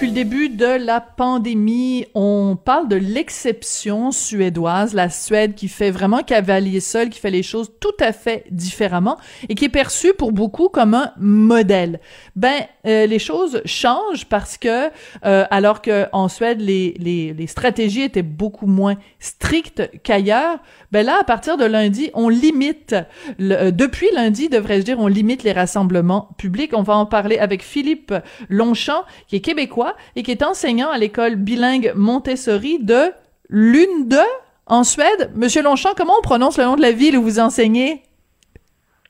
Depuis le début de la pandémie, on parle de l'exception suédoise, la Suède qui fait vraiment cavalier seul, qui fait les choses tout à fait différemment et qui est perçue pour beaucoup comme un modèle. Ben, euh, les choses changent parce que euh, alors que en Suède les, les, les stratégies étaient beaucoup moins strictes qu'ailleurs, ben là à partir de lundi, on limite euh, depuis lundi, devrais-je dire, on limite les rassemblements publics. On va en parler avec Philippe Longchamp qui est québécois et qui est enseignant à l'école bilingue Montessori de Lund en Suède. Monsieur Longchamp, comment on prononce le nom de la ville où vous enseignez?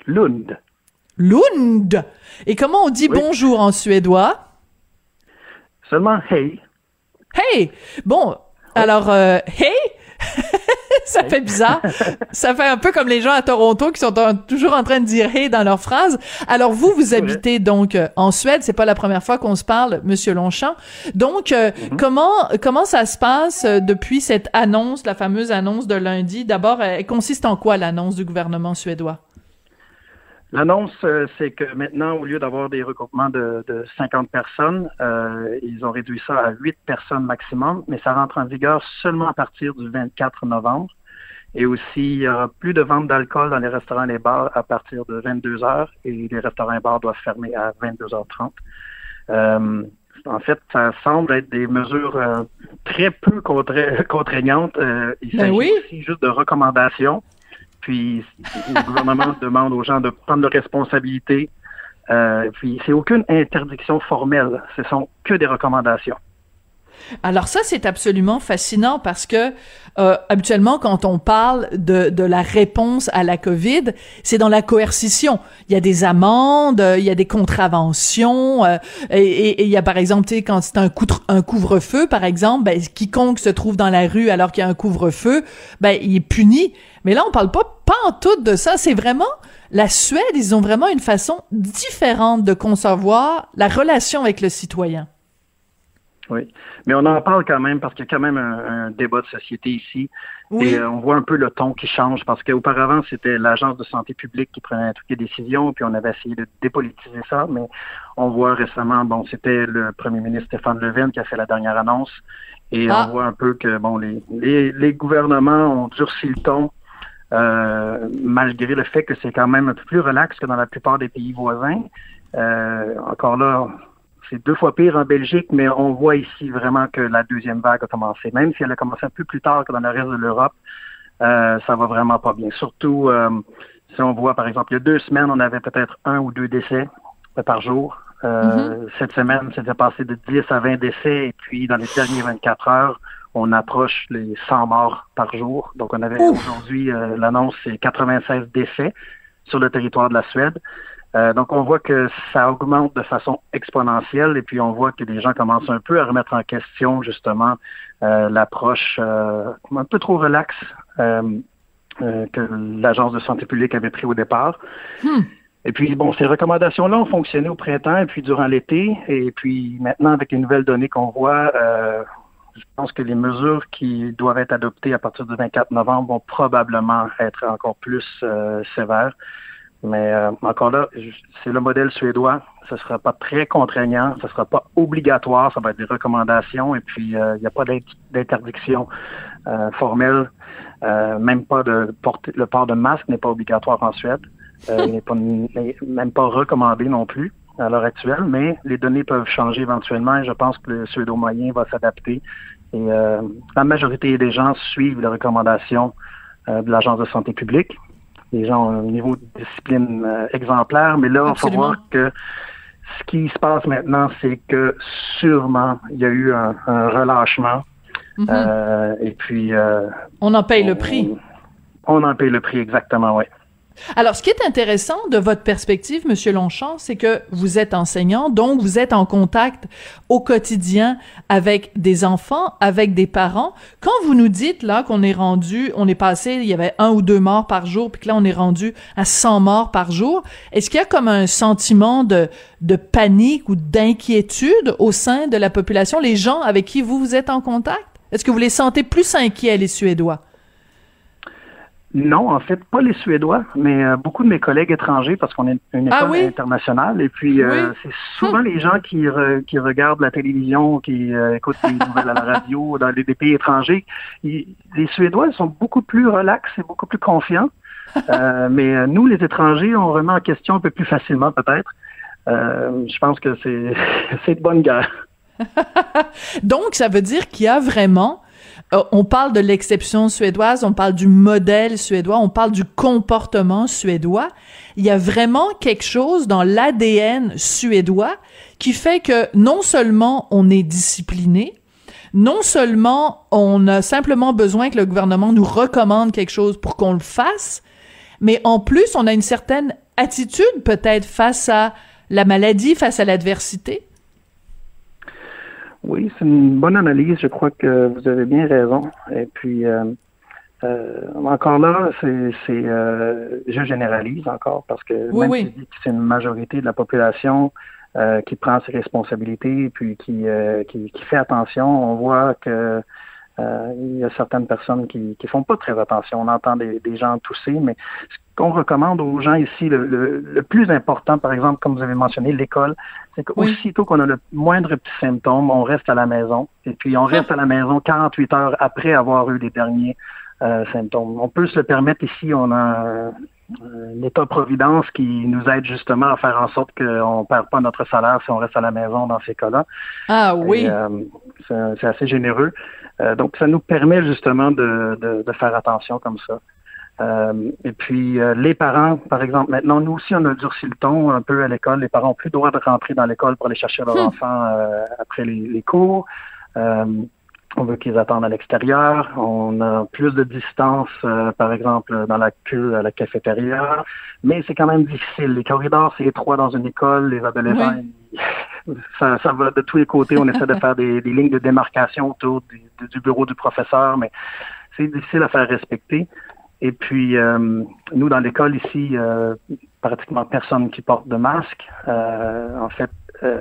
Lund. Lund. Et comment on dit bonjour en suédois? Seulement hey. Hey. Bon, alors euh, hey? ça fait bizarre. ça fait un peu comme les gens à Toronto qui sont toujours en train de dire hey dans leurs phrases. Alors vous, vous habitez donc euh, en Suède. C'est pas la première fois qu'on se parle, Monsieur Longchamp. Donc euh, mhm. comment comment ça se passe euh, depuis cette annonce, la fameuse annonce de lundi? D'abord, elle consiste en quoi l'annonce du gouvernement suédois? L'annonce, euh, c'est que maintenant, au lieu d'avoir des regroupements de, de 50 personnes, euh, ils ont réduit ça à 8 personnes maximum, mais ça rentre en vigueur seulement à partir du 24 novembre. Et aussi, il y aura plus de vente d'alcool dans les restaurants et les bars à partir de 22 heures et les restaurants et bars doivent fermer à 22h30. Euh, en fait, ça semble être des mesures euh, très peu contraignantes. Euh, il ben s'agit aussi juste de recommandations. Puis le gouvernement demande aux gens de prendre leurs responsabilités. Euh, puis c'est aucune interdiction formelle, ce sont que des recommandations. Alors ça, c'est absolument fascinant parce que euh, habituellement, quand on parle de, de la réponse à la COVID, c'est dans la coercition. Il y a des amendes, il y a des contraventions, euh, et, il y a par exemple, quand c'est un, un couvre-feu, par exemple, ben, quiconque se trouve dans la rue alors qu'il y a un couvre-feu, ben, il est puni. Mais là, on parle pas, pas en tout de ça. C'est vraiment la Suède, ils ont vraiment une façon différente de concevoir la relation avec le citoyen. Oui, mais on en parle quand même parce qu'il y a quand même un, débat de société ici. Et euh, on voit un peu le ton qui change parce qu'auparavant, c'était l'Agence de santé publique qui prenait toutes les décisions, puis on avait essayé de dépolitiser ça, mais on voit récemment, bon, c'était le premier ministre Stéphane Levin qui a fait la dernière annonce. Et on ah. voit un peu que bon, les, les, les gouvernements ont durci le ton euh, malgré le fait que c'est quand même un peu plus relax que dans la plupart des pays voisins. Euh, encore là, c'est deux fois pire en Belgique, mais on voit ici vraiment que la deuxième vague a commencé. Même si elle a commencé un peu plus tard que dans le reste de l'Europe, euh, ça va vraiment pas bien. Surtout euh, si on voit, par exemple, il y a deux semaines, on avait peut-être un ou deux décès par jour. Mm-hmm. Cette semaine, c'était passé de 10 à 20 décès, et puis dans les dernières 24 heures, on approche les 100 morts par jour. Donc, on avait aujourd'hui, euh, l'annonce, c'est 96 décès sur le territoire de la Suède. Euh, donc, on voit que ça augmente de façon exponentielle et puis on voit que les gens commencent un peu à remettre en question, justement, euh, l'approche un peu trop relaxe que l'Agence de santé publique avait pris au départ. Hmm. Et puis, bon, ces recommandations-là ont fonctionné au printemps et puis durant l'été. Et puis, maintenant, avec les nouvelles données qu'on voit, je pense que les mesures qui doivent être adoptées à partir du 24 novembre vont probablement être encore plus euh, sévères. Mais euh, encore là, c'est le modèle suédois. Ce ne sera pas très contraignant, ce ne sera pas obligatoire, ça va être des recommandations et puis euh, il n'y a pas d'interdiction formelle. même pas de porter le port de masque n'est pas obligatoire en Suède. il n'est même pas recommandé non plus à l'heure actuelle, mais les données peuvent changer éventuellement et je pense que le pseudo moyen va s'adapter. Et euh, la majorité des gens suivent les recommandations euh, de l'Agence de santé publique. Les gens ont un niveau de discipline euh, exemplaire, mais là, il faut voir que ce qui se passe maintenant, c'est que sûrement, il y a eu un, relâchement. Mm-hmm. et puis... on en paye le prix. On en paye le prix, exactement, oui. Alors, ce qui est intéressant de votre perspective, Monsieur Longchamp, c'est que vous êtes enseignant, donc vous êtes en contact au quotidien avec des enfants, avec des parents. Quand vous nous dites là qu'on est rendu, on est passé, il y avait un ou deux morts par jour, puis que là on est rendu à 100 morts par jour, est-ce qu'il y a comme un sentiment de, de panique ou d'inquiétude au sein de la population, les gens avec qui vous vous êtes en contact? Est-ce que vous les sentez plus inquiets, les Suédois? Non, en fait, pas les Suédois, mais euh, beaucoup de mes collègues étrangers, parce qu'on est une Ah école oui? internationale. Et puis, euh, Oui. c'est souvent les gens qui, re- qui regardent la télévision, qui euh, écoutent les nouvelles à la radio dans les, des pays étrangers. Les Suédois ils sont beaucoup plus relax et beaucoup plus confiants. Euh, mais nous, les étrangers, on remet en question un peu plus facilement, peut-être. Euh, je pense que c'est c'est de bonne guerre. Donc, ça veut dire qu'il y a vraiment, euh, on parle de l'exception suédoise, on parle du modèle suédois, on parle du comportement suédois. Il y a vraiment quelque chose dans l'ADN suédois qui fait que non seulement on est discipliné, non seulement on a simplement besoin que le gouvernement nous recommande quelque chose pour qu'on le fasse, mais en plus on a une certaine attitude peut-être face à la maladie, face à l'adversité. Oui, c'est une bonne analyse. Je crois que vous avez bien raison. Et puis, euh, euh, encore là, c'est, c'est, euh, je généralise encore parce que Oui, même oui. si c'est une majorité de la population euh, qui prend ses responsabilités et puis qui, euh, qui, qui fait attention, on voit que euh, il y a certaines personnes qui qui font pas très attention. On entend des, des gens tousser, mais ce qu'on recommande aux gens ici, le, le, le plus important, par exemple, comme vous avez mentionné, l'école, c'est Oui. qu'aussitôt qu'on a le moindre petit symptôme, on reste à la maison. Et puis, on reste à la maison 48 heures après avoir eu les derniers euh, symptômes. On peut se le permettre ici. On a un, un État-providence qui nous aide justement à faire en sorte qu'on ne perd pas notre salaire si on reste à la maison dans ces cas-là. Ah oui. Euh, c'est assez généreux. Euh, donc, ça nous permet justement de, de, de faire attention comme ça. Euh, et puis, euh, les parents, par exemple, maintenant, nous aussi, on a durci le ton un peu à l'école. Les parents n'ont plus le droit de rentrer dans l'école pour aller chercher leurs Hmm. enfants euh, après les, les cours. On veut qu'ils attendent à l'extérieur. On a plus de distance, euh, par exemple, dans la queue à la cafétéria. Mais c'est quand même difficile. Les corridors, c'est étroit dans une école. Les adolescents, ça, ça va de tous les côtés. On essaie de faire des, des lignes de démarcation autour du, bureau du professeur, mais c'est difficile à faire respecter. Et puis, euh, nous, dans l'école ici, euh, pratiquement personne qui porte de masque. Euh, en fait,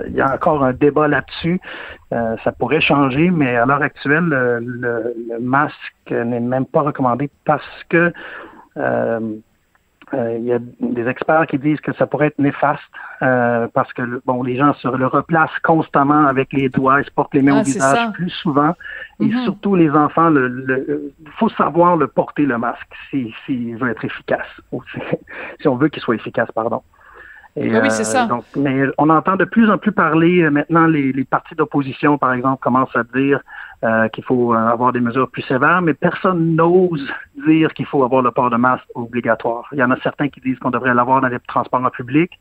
il y a encore un débat là-dessus. Euh, ça pourrait changer, mais à l'heure actuelle, le, le- le masque n'est même pas recommandé parce que euh, euh, il y a des experts qui disent que ça pourrait être néfaste euh, parce que bon, les gens se le replacent constamment avec les doigts, ils se portent les mains Ah, au visage ça. plus souvent. Et Mhm. surtout les enfants, le, le- faut savoir le porter le masque s'il si, veut être efficace. Ou si, si on veut qu'il soit efficace, pardon. Et, Oui, oui, c'est ça. Donc, mais on entend de plus en plus parler euh, maintenant les, les partis d'opposition, par exemple, commencent à dire euh, qu'il faut euh, avoir des mesures plus sévères, mais personne n'ose dire qu'il faut avoir le port de masque obligatoire. Il y en a certains qui disent qu'on devrait l'avoir dans les transports en public.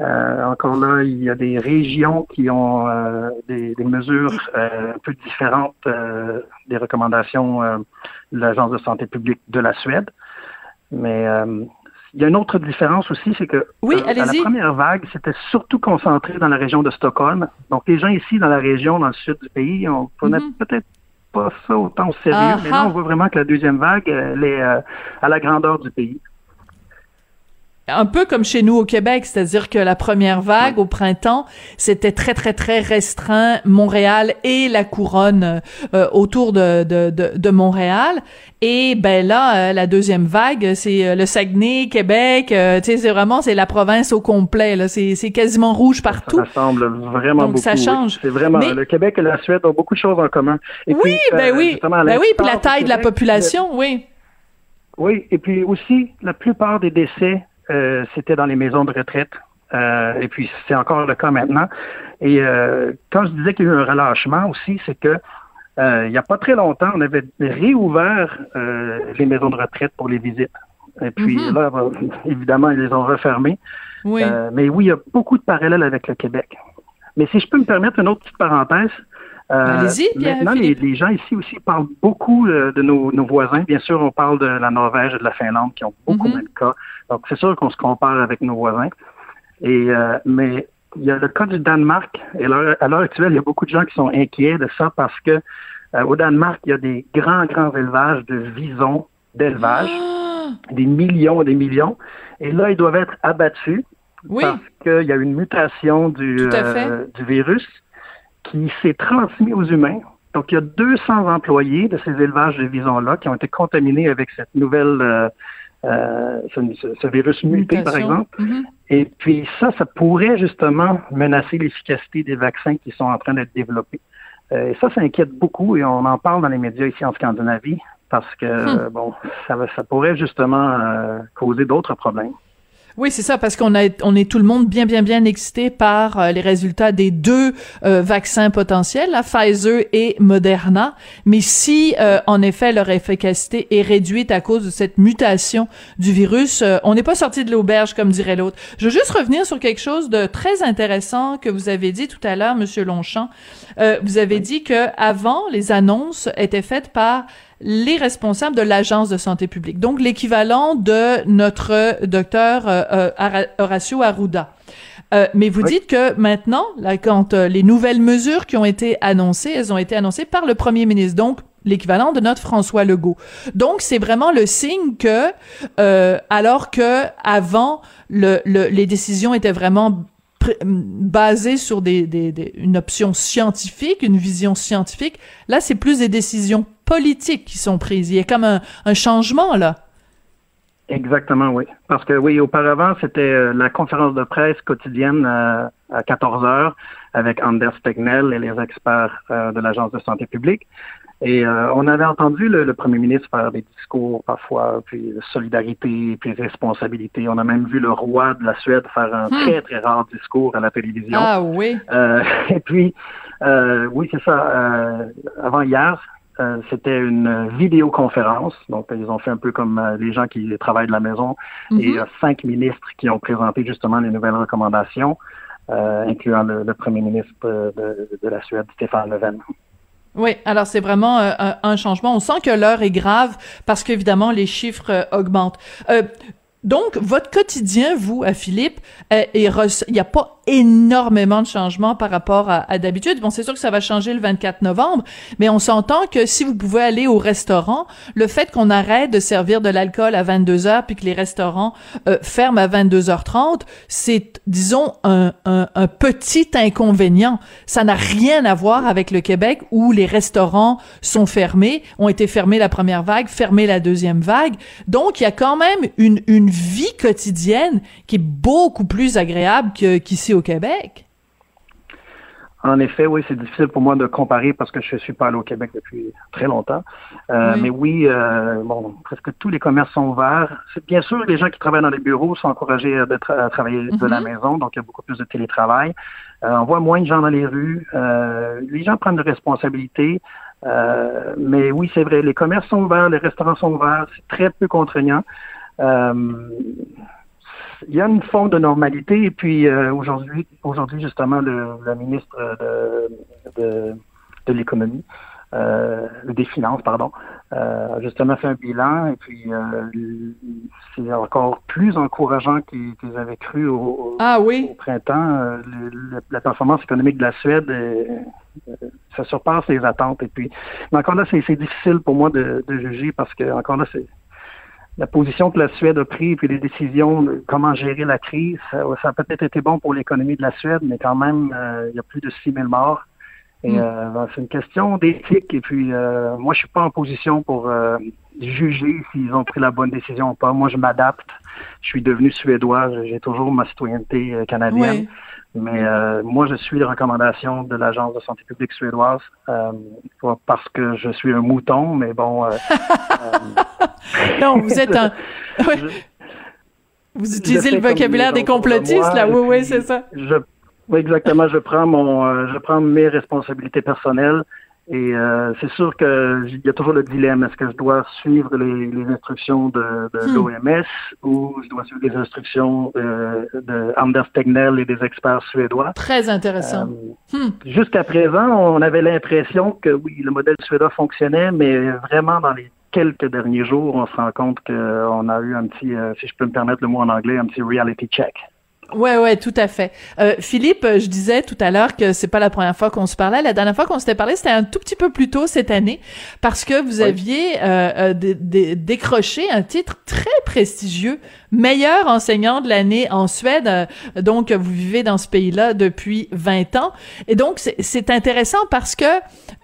Euh, encore là, il y a des régions qui ont euh, des, des mesures euh, un peu différentes euh, des recommandations euh, de l'Agence de santé publique de la Suède. Mais euh, il y a une autre différence aussi, c'est que Oui, euh, à la première vague, c'était surtout concentré dans la région de Stockholm. Donc les gens ici dans la région, dans le sud du pays, on prenait Mhm. peut-être pas ça autant au sérieux, Ah mais là ah. on voit vraiment que la deuxième vague, elle est euh, à la grandeur du pays. Un peu comme chez nous au Québec, c'est-à-dire que la première vague au printemps, c'était très très très restreint Montréal et la couronne euh, autour de, de, de, de Montréal. Et ben là, euh, la deuxième vague, c'est euh, le Saguenay, Québec. euh, tu sais, c'est vraiment c'est la province au complet. Là, c'est c'est quasiment rouge partout. Ça ressemble vraiment Donc, beaucoup. ça oui. change. C'est vraiment Mais- le Québec et la Suède ont beaucoup de choses en commun. Et oui, puis, ben oui, ben oui, puis la taille de la population, oui. oui, et puis aussi la plupart des décès, euh, c'était dans les maisons de retraite. Euh, et puis c'est encore le cas maintenant. Et euh, quand je disais qu'il y a eu un relâchement aussi, c'est que euh, il n'y a pas très longtemps, on avait réouvert euh, les maisons de retraite pour les visites. Et puis Mhm. là, évidemment, ils les ont refermées. Oui. Euh, mais oui, il y a beaucoup de parallèles avec le Québec. Mais si je peux me permettre une autre petite parenthèse. Euh, Allez-y, maintenant, les, gens ici aussi parlent beaucoup euh, de nos, nos voisins. Bien sûr, on parle de la Norvège et de la Finlande qui ont beaucoup moins de cas. Donc, c'est sûr qu'on se compare avec nos voisins. Et, euh, mais il y a le cas du Danemark. Et à l'heure actuelle, il y a beaucoup de gens qui sont inquiets de ça parce que euh, au Danemark, il y a des grands, grands élevages de visons d'élevage, Ah, des millions et des millions. Et là, ils doivent être abattus oui. parce qu'il y a une mutation du, euh, du virus qui s'est transmis aux humains. Donc, il y a 200 employés de ces élevages de visons-là qui ont été contaminés avec cette nouvelle, euh, euh ce, virus muté, par exemple. Mm-hmm. Et puis ça, ça pourrait justement menacer l'efficacité des vaccins qui sont en train d'être développés. Euh, et ça, ça inquiète beaucoup et on en parle dans les médias ici en Scandinavie parce que, hmm. bon, ça, ça pourrait justement euh, causer d'autres problèmes. Oui, c'est ça, parce qu'on a, on est tout le monde bien, bien, bien excité par euh, les résultats des deux euh, vaccins potentiels, la Pfizer et Moderna. Mais si, euh, en effet, leur efficacité est réduite à cause de cette mutation du virus, on n'est pas sorti de l'auberge, comme dirait l'autre. Je veux juste revenir sur quelque chose de très intéressant que vous avez dit tout à l'heure, Monsieur Longchamp. vous avez dit que avant, les annonces étaient faites par les responsables de l'agence de santé publique, donc l'équivalent de notre docteur euh, euh, Horacio Arruda. Euh, mais vous dites que maintenant, là, quand les nouvelles mesures qui ont été annoncées, elles ont été annoncées par le premier ministre, donc l'équivalent de notre François Legault. Donc c'est vraiment le signe que, alors que avant, le, les décisions étaient vraiment basées sur des, une option scientifique, une vision scientifique. Là, c'est plus des décisions politiques qui sont prises. Il y a comme un, changement là. Exactement, oui. Parce que oui, auparavant, c'était euh, la conférence de presse quotidienne euh, à 14 heures avec Anders Tegnell et les experts euh, de l'Agence de santé publique. Et on avait entendu le, premier ministre faire des discours parfois, puis solidarité, puis responsabilité. On a même vu le roi de la Suède faire un hmm. très, très rare discours à la télévision. Ah oui. et puis, oui, c'est ça. avant hier, euh, c'était une vidéoconférence. Donc, ils ont fait un peu comme euh, les gens qui travaillent de la maison. Et il y a cinq ministres qui ont présenté justement les nouvelles recommandations, euh, incluant le, premier ministre de, la Suède, Stéphane Löfven. Oui, alors c'est vraiment un, changement. On sent que l'heure est grave parce qu'évidemment les chiffres augmentent. donc, votre quotidien, vous, à Philippe, il n'y a pas énormément de changements par rapport à, d'habitude. Bon, c'est sûr que ça va changer le 24 novembre, mais on s'entend que si vous pouvez aller au restaurant, le fait qu'on arrête de servir de l'alcool à 22 heures puis que les restaurants euh, ferment à 22h30, c'est, disons, un, un, un, petit inconvénient. Ça n'a rien à voir avec le Québec où les restaurants sont fermés, ont été fermés la première vague, fermés la deuxième vague. Donc, il y a quand même une, une vie quotidienne qui est beaucoup plus agréable qu'ici au Québec? En effet, oui, c'est difficile pour moi de comparer parce que je ne suis pas allé au Québec depuis très longtemps. Euh, mais oui, euh, bon, presque tous les commerces sont ouverts. Bien sûr, les gens qui travaillent dans les bureaux sont encouragés à, travailler de la mhm. maison, donc il y a beaucoup plus de télétravail. Euh, on voit moins de gens dans les rues. les gens prennent des responsabilités. mais oui, c'est vrai, les commerces sont ouverts, les restaurants sont ouverts, c'est très peu contraignant il y a une forme de normalité. Et puis euh, aujourd'hui, aujourd'hui justement, le, ministre de, de, de l'économie, euh, des finances, pardon, euh, a justement fait un bilan. Et puis c'est encore plus encourageant qu'ils avaient cru au, ah, oui? au printemps. la performance économique de la Suède, ça surpasse les attentes. Et puis, mais encore là, c'est difficile pour moi de, de juger parce que encore là, c'est la position que la Suède a prise, puis les décisions de comment gérer la crise, ça, a peut-être été bon pour l'économie de la Suède, mais quand même, euh, il y a plus de 6 000 morts. Et mm. euh, ben, c'est une question d'éthique. Et puis, euh, moi, je suis pas en position pour juger s'ils ont pris la bonne décision ou pas. Moi, je m'adapte. Je suis devenu suédois. J'ai toujours ma citoyenneté canadienne. Mais euh, moi, je suis les recommandations de l'Agence de santé publique suédoise, euh, pas parce que je suis un mouton, mais bon. Euh, non, vous êtes un. vous utilisez le vocabulaire des complotistes, là. Oui, oui, c'est ça. oui, exactement. Je prends mon, je prends mes responsabilités personnelles et euh, c'est sûr qu'il y a toujours le dilemme. Est-ce que je dois suivre les, les instructions de, de hmm. l'OMS ou je dois suivre les instructions de, de, Anders Tegnell et des experts suédois? Très intéressant. Euh, hmm. Jusqu'à présent, on avait l'impression que oui, le modèle suédois fonctionnait, mais vraiment dans les quelques derniers jours, on se rend compte qu'on a eu un petit, euh, si je peux me permettre le mot en anglais, un petit reality check. Ouais, ouais, tout à fait. Euh, Philippe, je disais tout à l'heure que c'est pas la première fois qu'on se parlait. La dernière fois qu'on s'était parlé, c'était un tout petit peu plus tôt cette année, parce que vous aviez euh, euh décroché un titre très prestigieux, meilleur enseignant de l'année en Suède. Euh, donc, vous vivez dans ce pays-là depuis 20 ans, et donc c'est intéressant parce que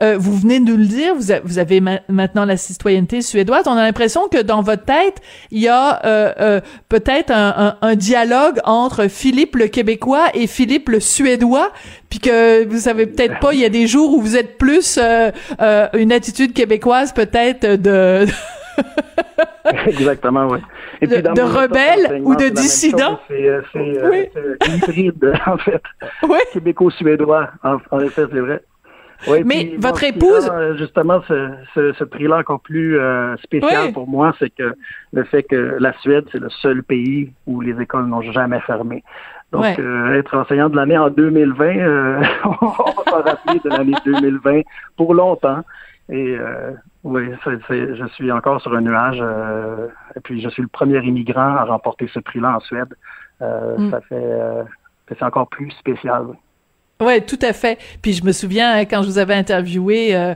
euh, vous venez de nous le dire, vous, vous avez maintenant la citoyenneté suédoise. On a l'impression que dans votre tête, il y a euh, euh, peut-être un, un, dialogue entre Philippe le Québécois et Philippe le Suédois, puis que vous savez peut-être pas, il y a des jours où vous êtes plus une attitude québecoise peut-être de Exactement, oui. Et puis, de, rebelle ou de dissident? C'est euh, oui. hybride, en fait. Oui. Québéco-suédois, en, effet, c'est vrai. Oui, Mais votre épouse... justement, ce, ce, ce prix-là encore plus euh, spécial pour moi, c'est que le fait que la Suède, c'est le seul pays où les écoles n'ont jamais fermé. Donc, euh, être enseignant de l'année en 2020, on va s'en rappeler de l'année 2020 pour longtemps. Et euh, oui, je suis encore sur un nuage. Euh, et puis, je suis le premier immigrant à remporter ce prix-là en Suède. Euh, mm. Ça fait, c'est encore plus spécial. Ouais, tout à fait. Puis je me souviens hein, quand je vous avais interviewé, euh,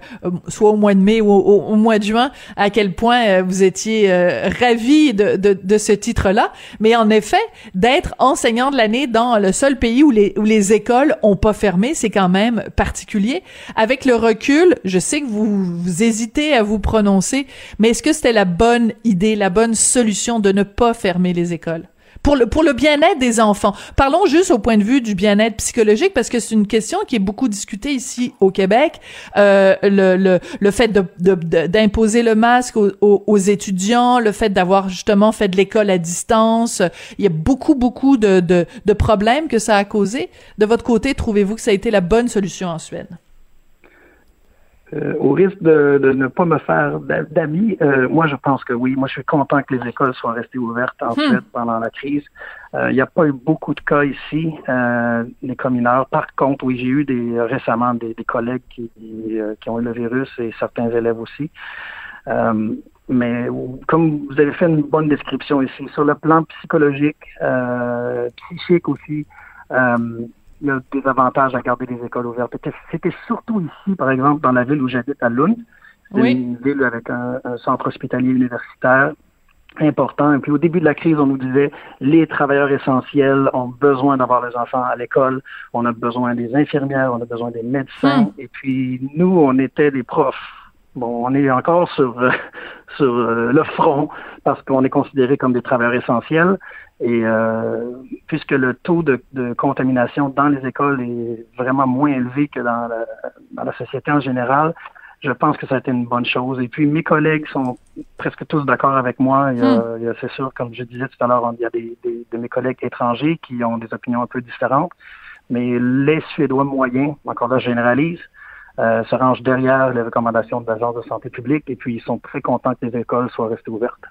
soit au mois de mai ou au, mois de juin, à quel point euh, vous étiez euh, ravi de, de, de, ce titre-là. Mais en effet, d'être enseignant de l'année dans le seul pays où les, où les écoles ont pas fermé, c'est quand même particulier. Avec le recul, je sais que vous, vous hésitez à vous prononcer, mais est-ce que c'était la bonne idée, la bonne solution de ne pas fermer les écoles? Pour le pour le bien-être des enfants. Parlons juste au point de vue du bien-être psychologique parce que c'est une question qui est beaucoup discutée ici au Québec. Euh, le, le, le fait de, d'imposer le masque aux, aux, étudiants, le fait d'avoir justement fait de l'école à distance, il y a beaucoup beaucoup de, de, de problèmes que ça a causé. De votre côté, trouvez-vous que ça a été la bonne solution en Suède? Euh, au risque de, ne pas me faire d'amis, euh, moi je pense que oui. Moi je suis content que les écoles soient restées ouvertes en hmm. fait pendant la crise. Euh, il n'y a pas eu beaucoup de cas ici, les communeurs. Par contre, oui, j'ai eu des récemment des, collègues qui, qui, ont eu le virus et certains élèves aussi. mais comme vous avez fait une bonne description ici, sur le plan psychologique, psychique aussi, il y a des avantages à garder les écoles ouvertes. C'était surtout ici, par exemple, dans la ville où j'habite à Lund. C'est une ville avec un, centre hospitalier universitaire important. Et puis au début de la crise, on nous disait les travailleurs essentiels ont besoin d'avoir les enfants à l'école, on a besoin des infirmières, on a besoin des médecins. Hmm. Et puis nous, on était des profs. Bon, on est encore sur sur euh, le front parce qu'on est considéré comme des travailleurs essentiels. Et euh, puisque le taux de, contamination dans les écoles est vraiment moins élevé que dans la, société en général, je pense que ça a été une bonne chose. Et puis mes collègues sont presque tous d'accord avec moi. Hmm. c'est sûr, comme je disais tout à l'heure, il y a des, de mes collègues étrangers qui ont des opinions un peu différentes. Mais les Suédois moyens, encore là, je généralise, euh, se rangent derrière les recommandations de l'Agence de santé publique et puis ils sont très contents que les écoles soient restées ouvertes.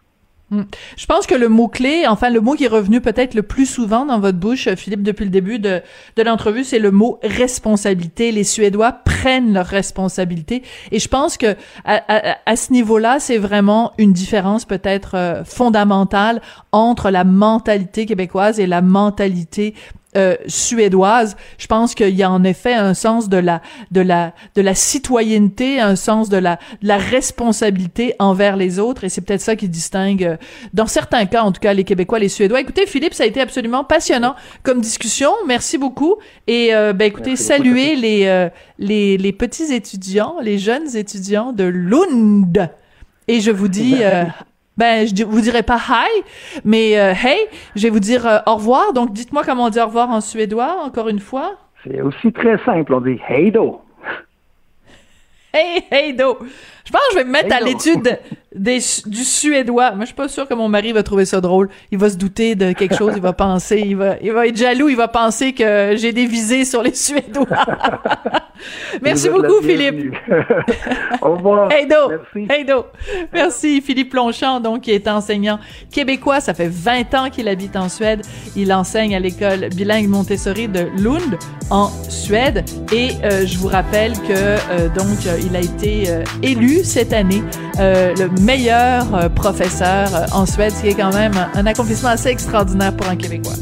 Hmm. Je pense que le mot-clé, enfin le mot qui est revenu peut-être le plus souvent dans votre bouche, Philippe, depuis le début de, de l'entrevue, c'est le mot responsabilité. Les Suédois prennent leurs responsabilités. Et je pense que à, ce niveau-là, c'est vraiment une différence peut-être euh, fondamentale entre la mentalité québécoise et la mentalité euh, suédoise. Je pense qu'il y a en effet un sens de la de la de la citoyenneté, un sens de la de la responsabilité envers les autres, et c'est peut-être ça qui distingue, euh, dans certains cas en tout cas, les Québécois, les Suédois. Écoutez, Philippe, ça a été absolument passionnant comme discussion. Merci beaucoup. Et euh, ben écoutez, saluez les les les petits étudiants, les jeunes étudiants de Lund. Et je vous dis ben, je vous dirai pas hi, mais euh, hey, je vais vous dire euh, au revoir. Donc, dites-moi comment on dit au revoir en suédois, encore une fois. C'est aussi très simple, on dit hey do. Hey, hey do. Je pense que je vais me mettre à l'étude du suédois. Moi, je suis pas sûr que mon mari va trouver ça drôle. Il va se douter de quelque chose, il va penser, il va, il va être jaloux, il va penser que j'ai des visées sur les Suédois. Merci beaucoup, Philippe. Au revoir. Hey do. Merci. Hey do. Merci, Philippe Longchamp, donc, qui est enseignant québécois. Ça fait 20 ans qu'il habite en Suède. Il enseigne à l'école bilingue Montessori de Lund, en Suède. Et euh, je vous rappelle que, euh, donc, il a été euh, élu cette année le meilleur professeur en Suède, ce qui est quand même un accomplissement assez extraordinaire pour un Québécois.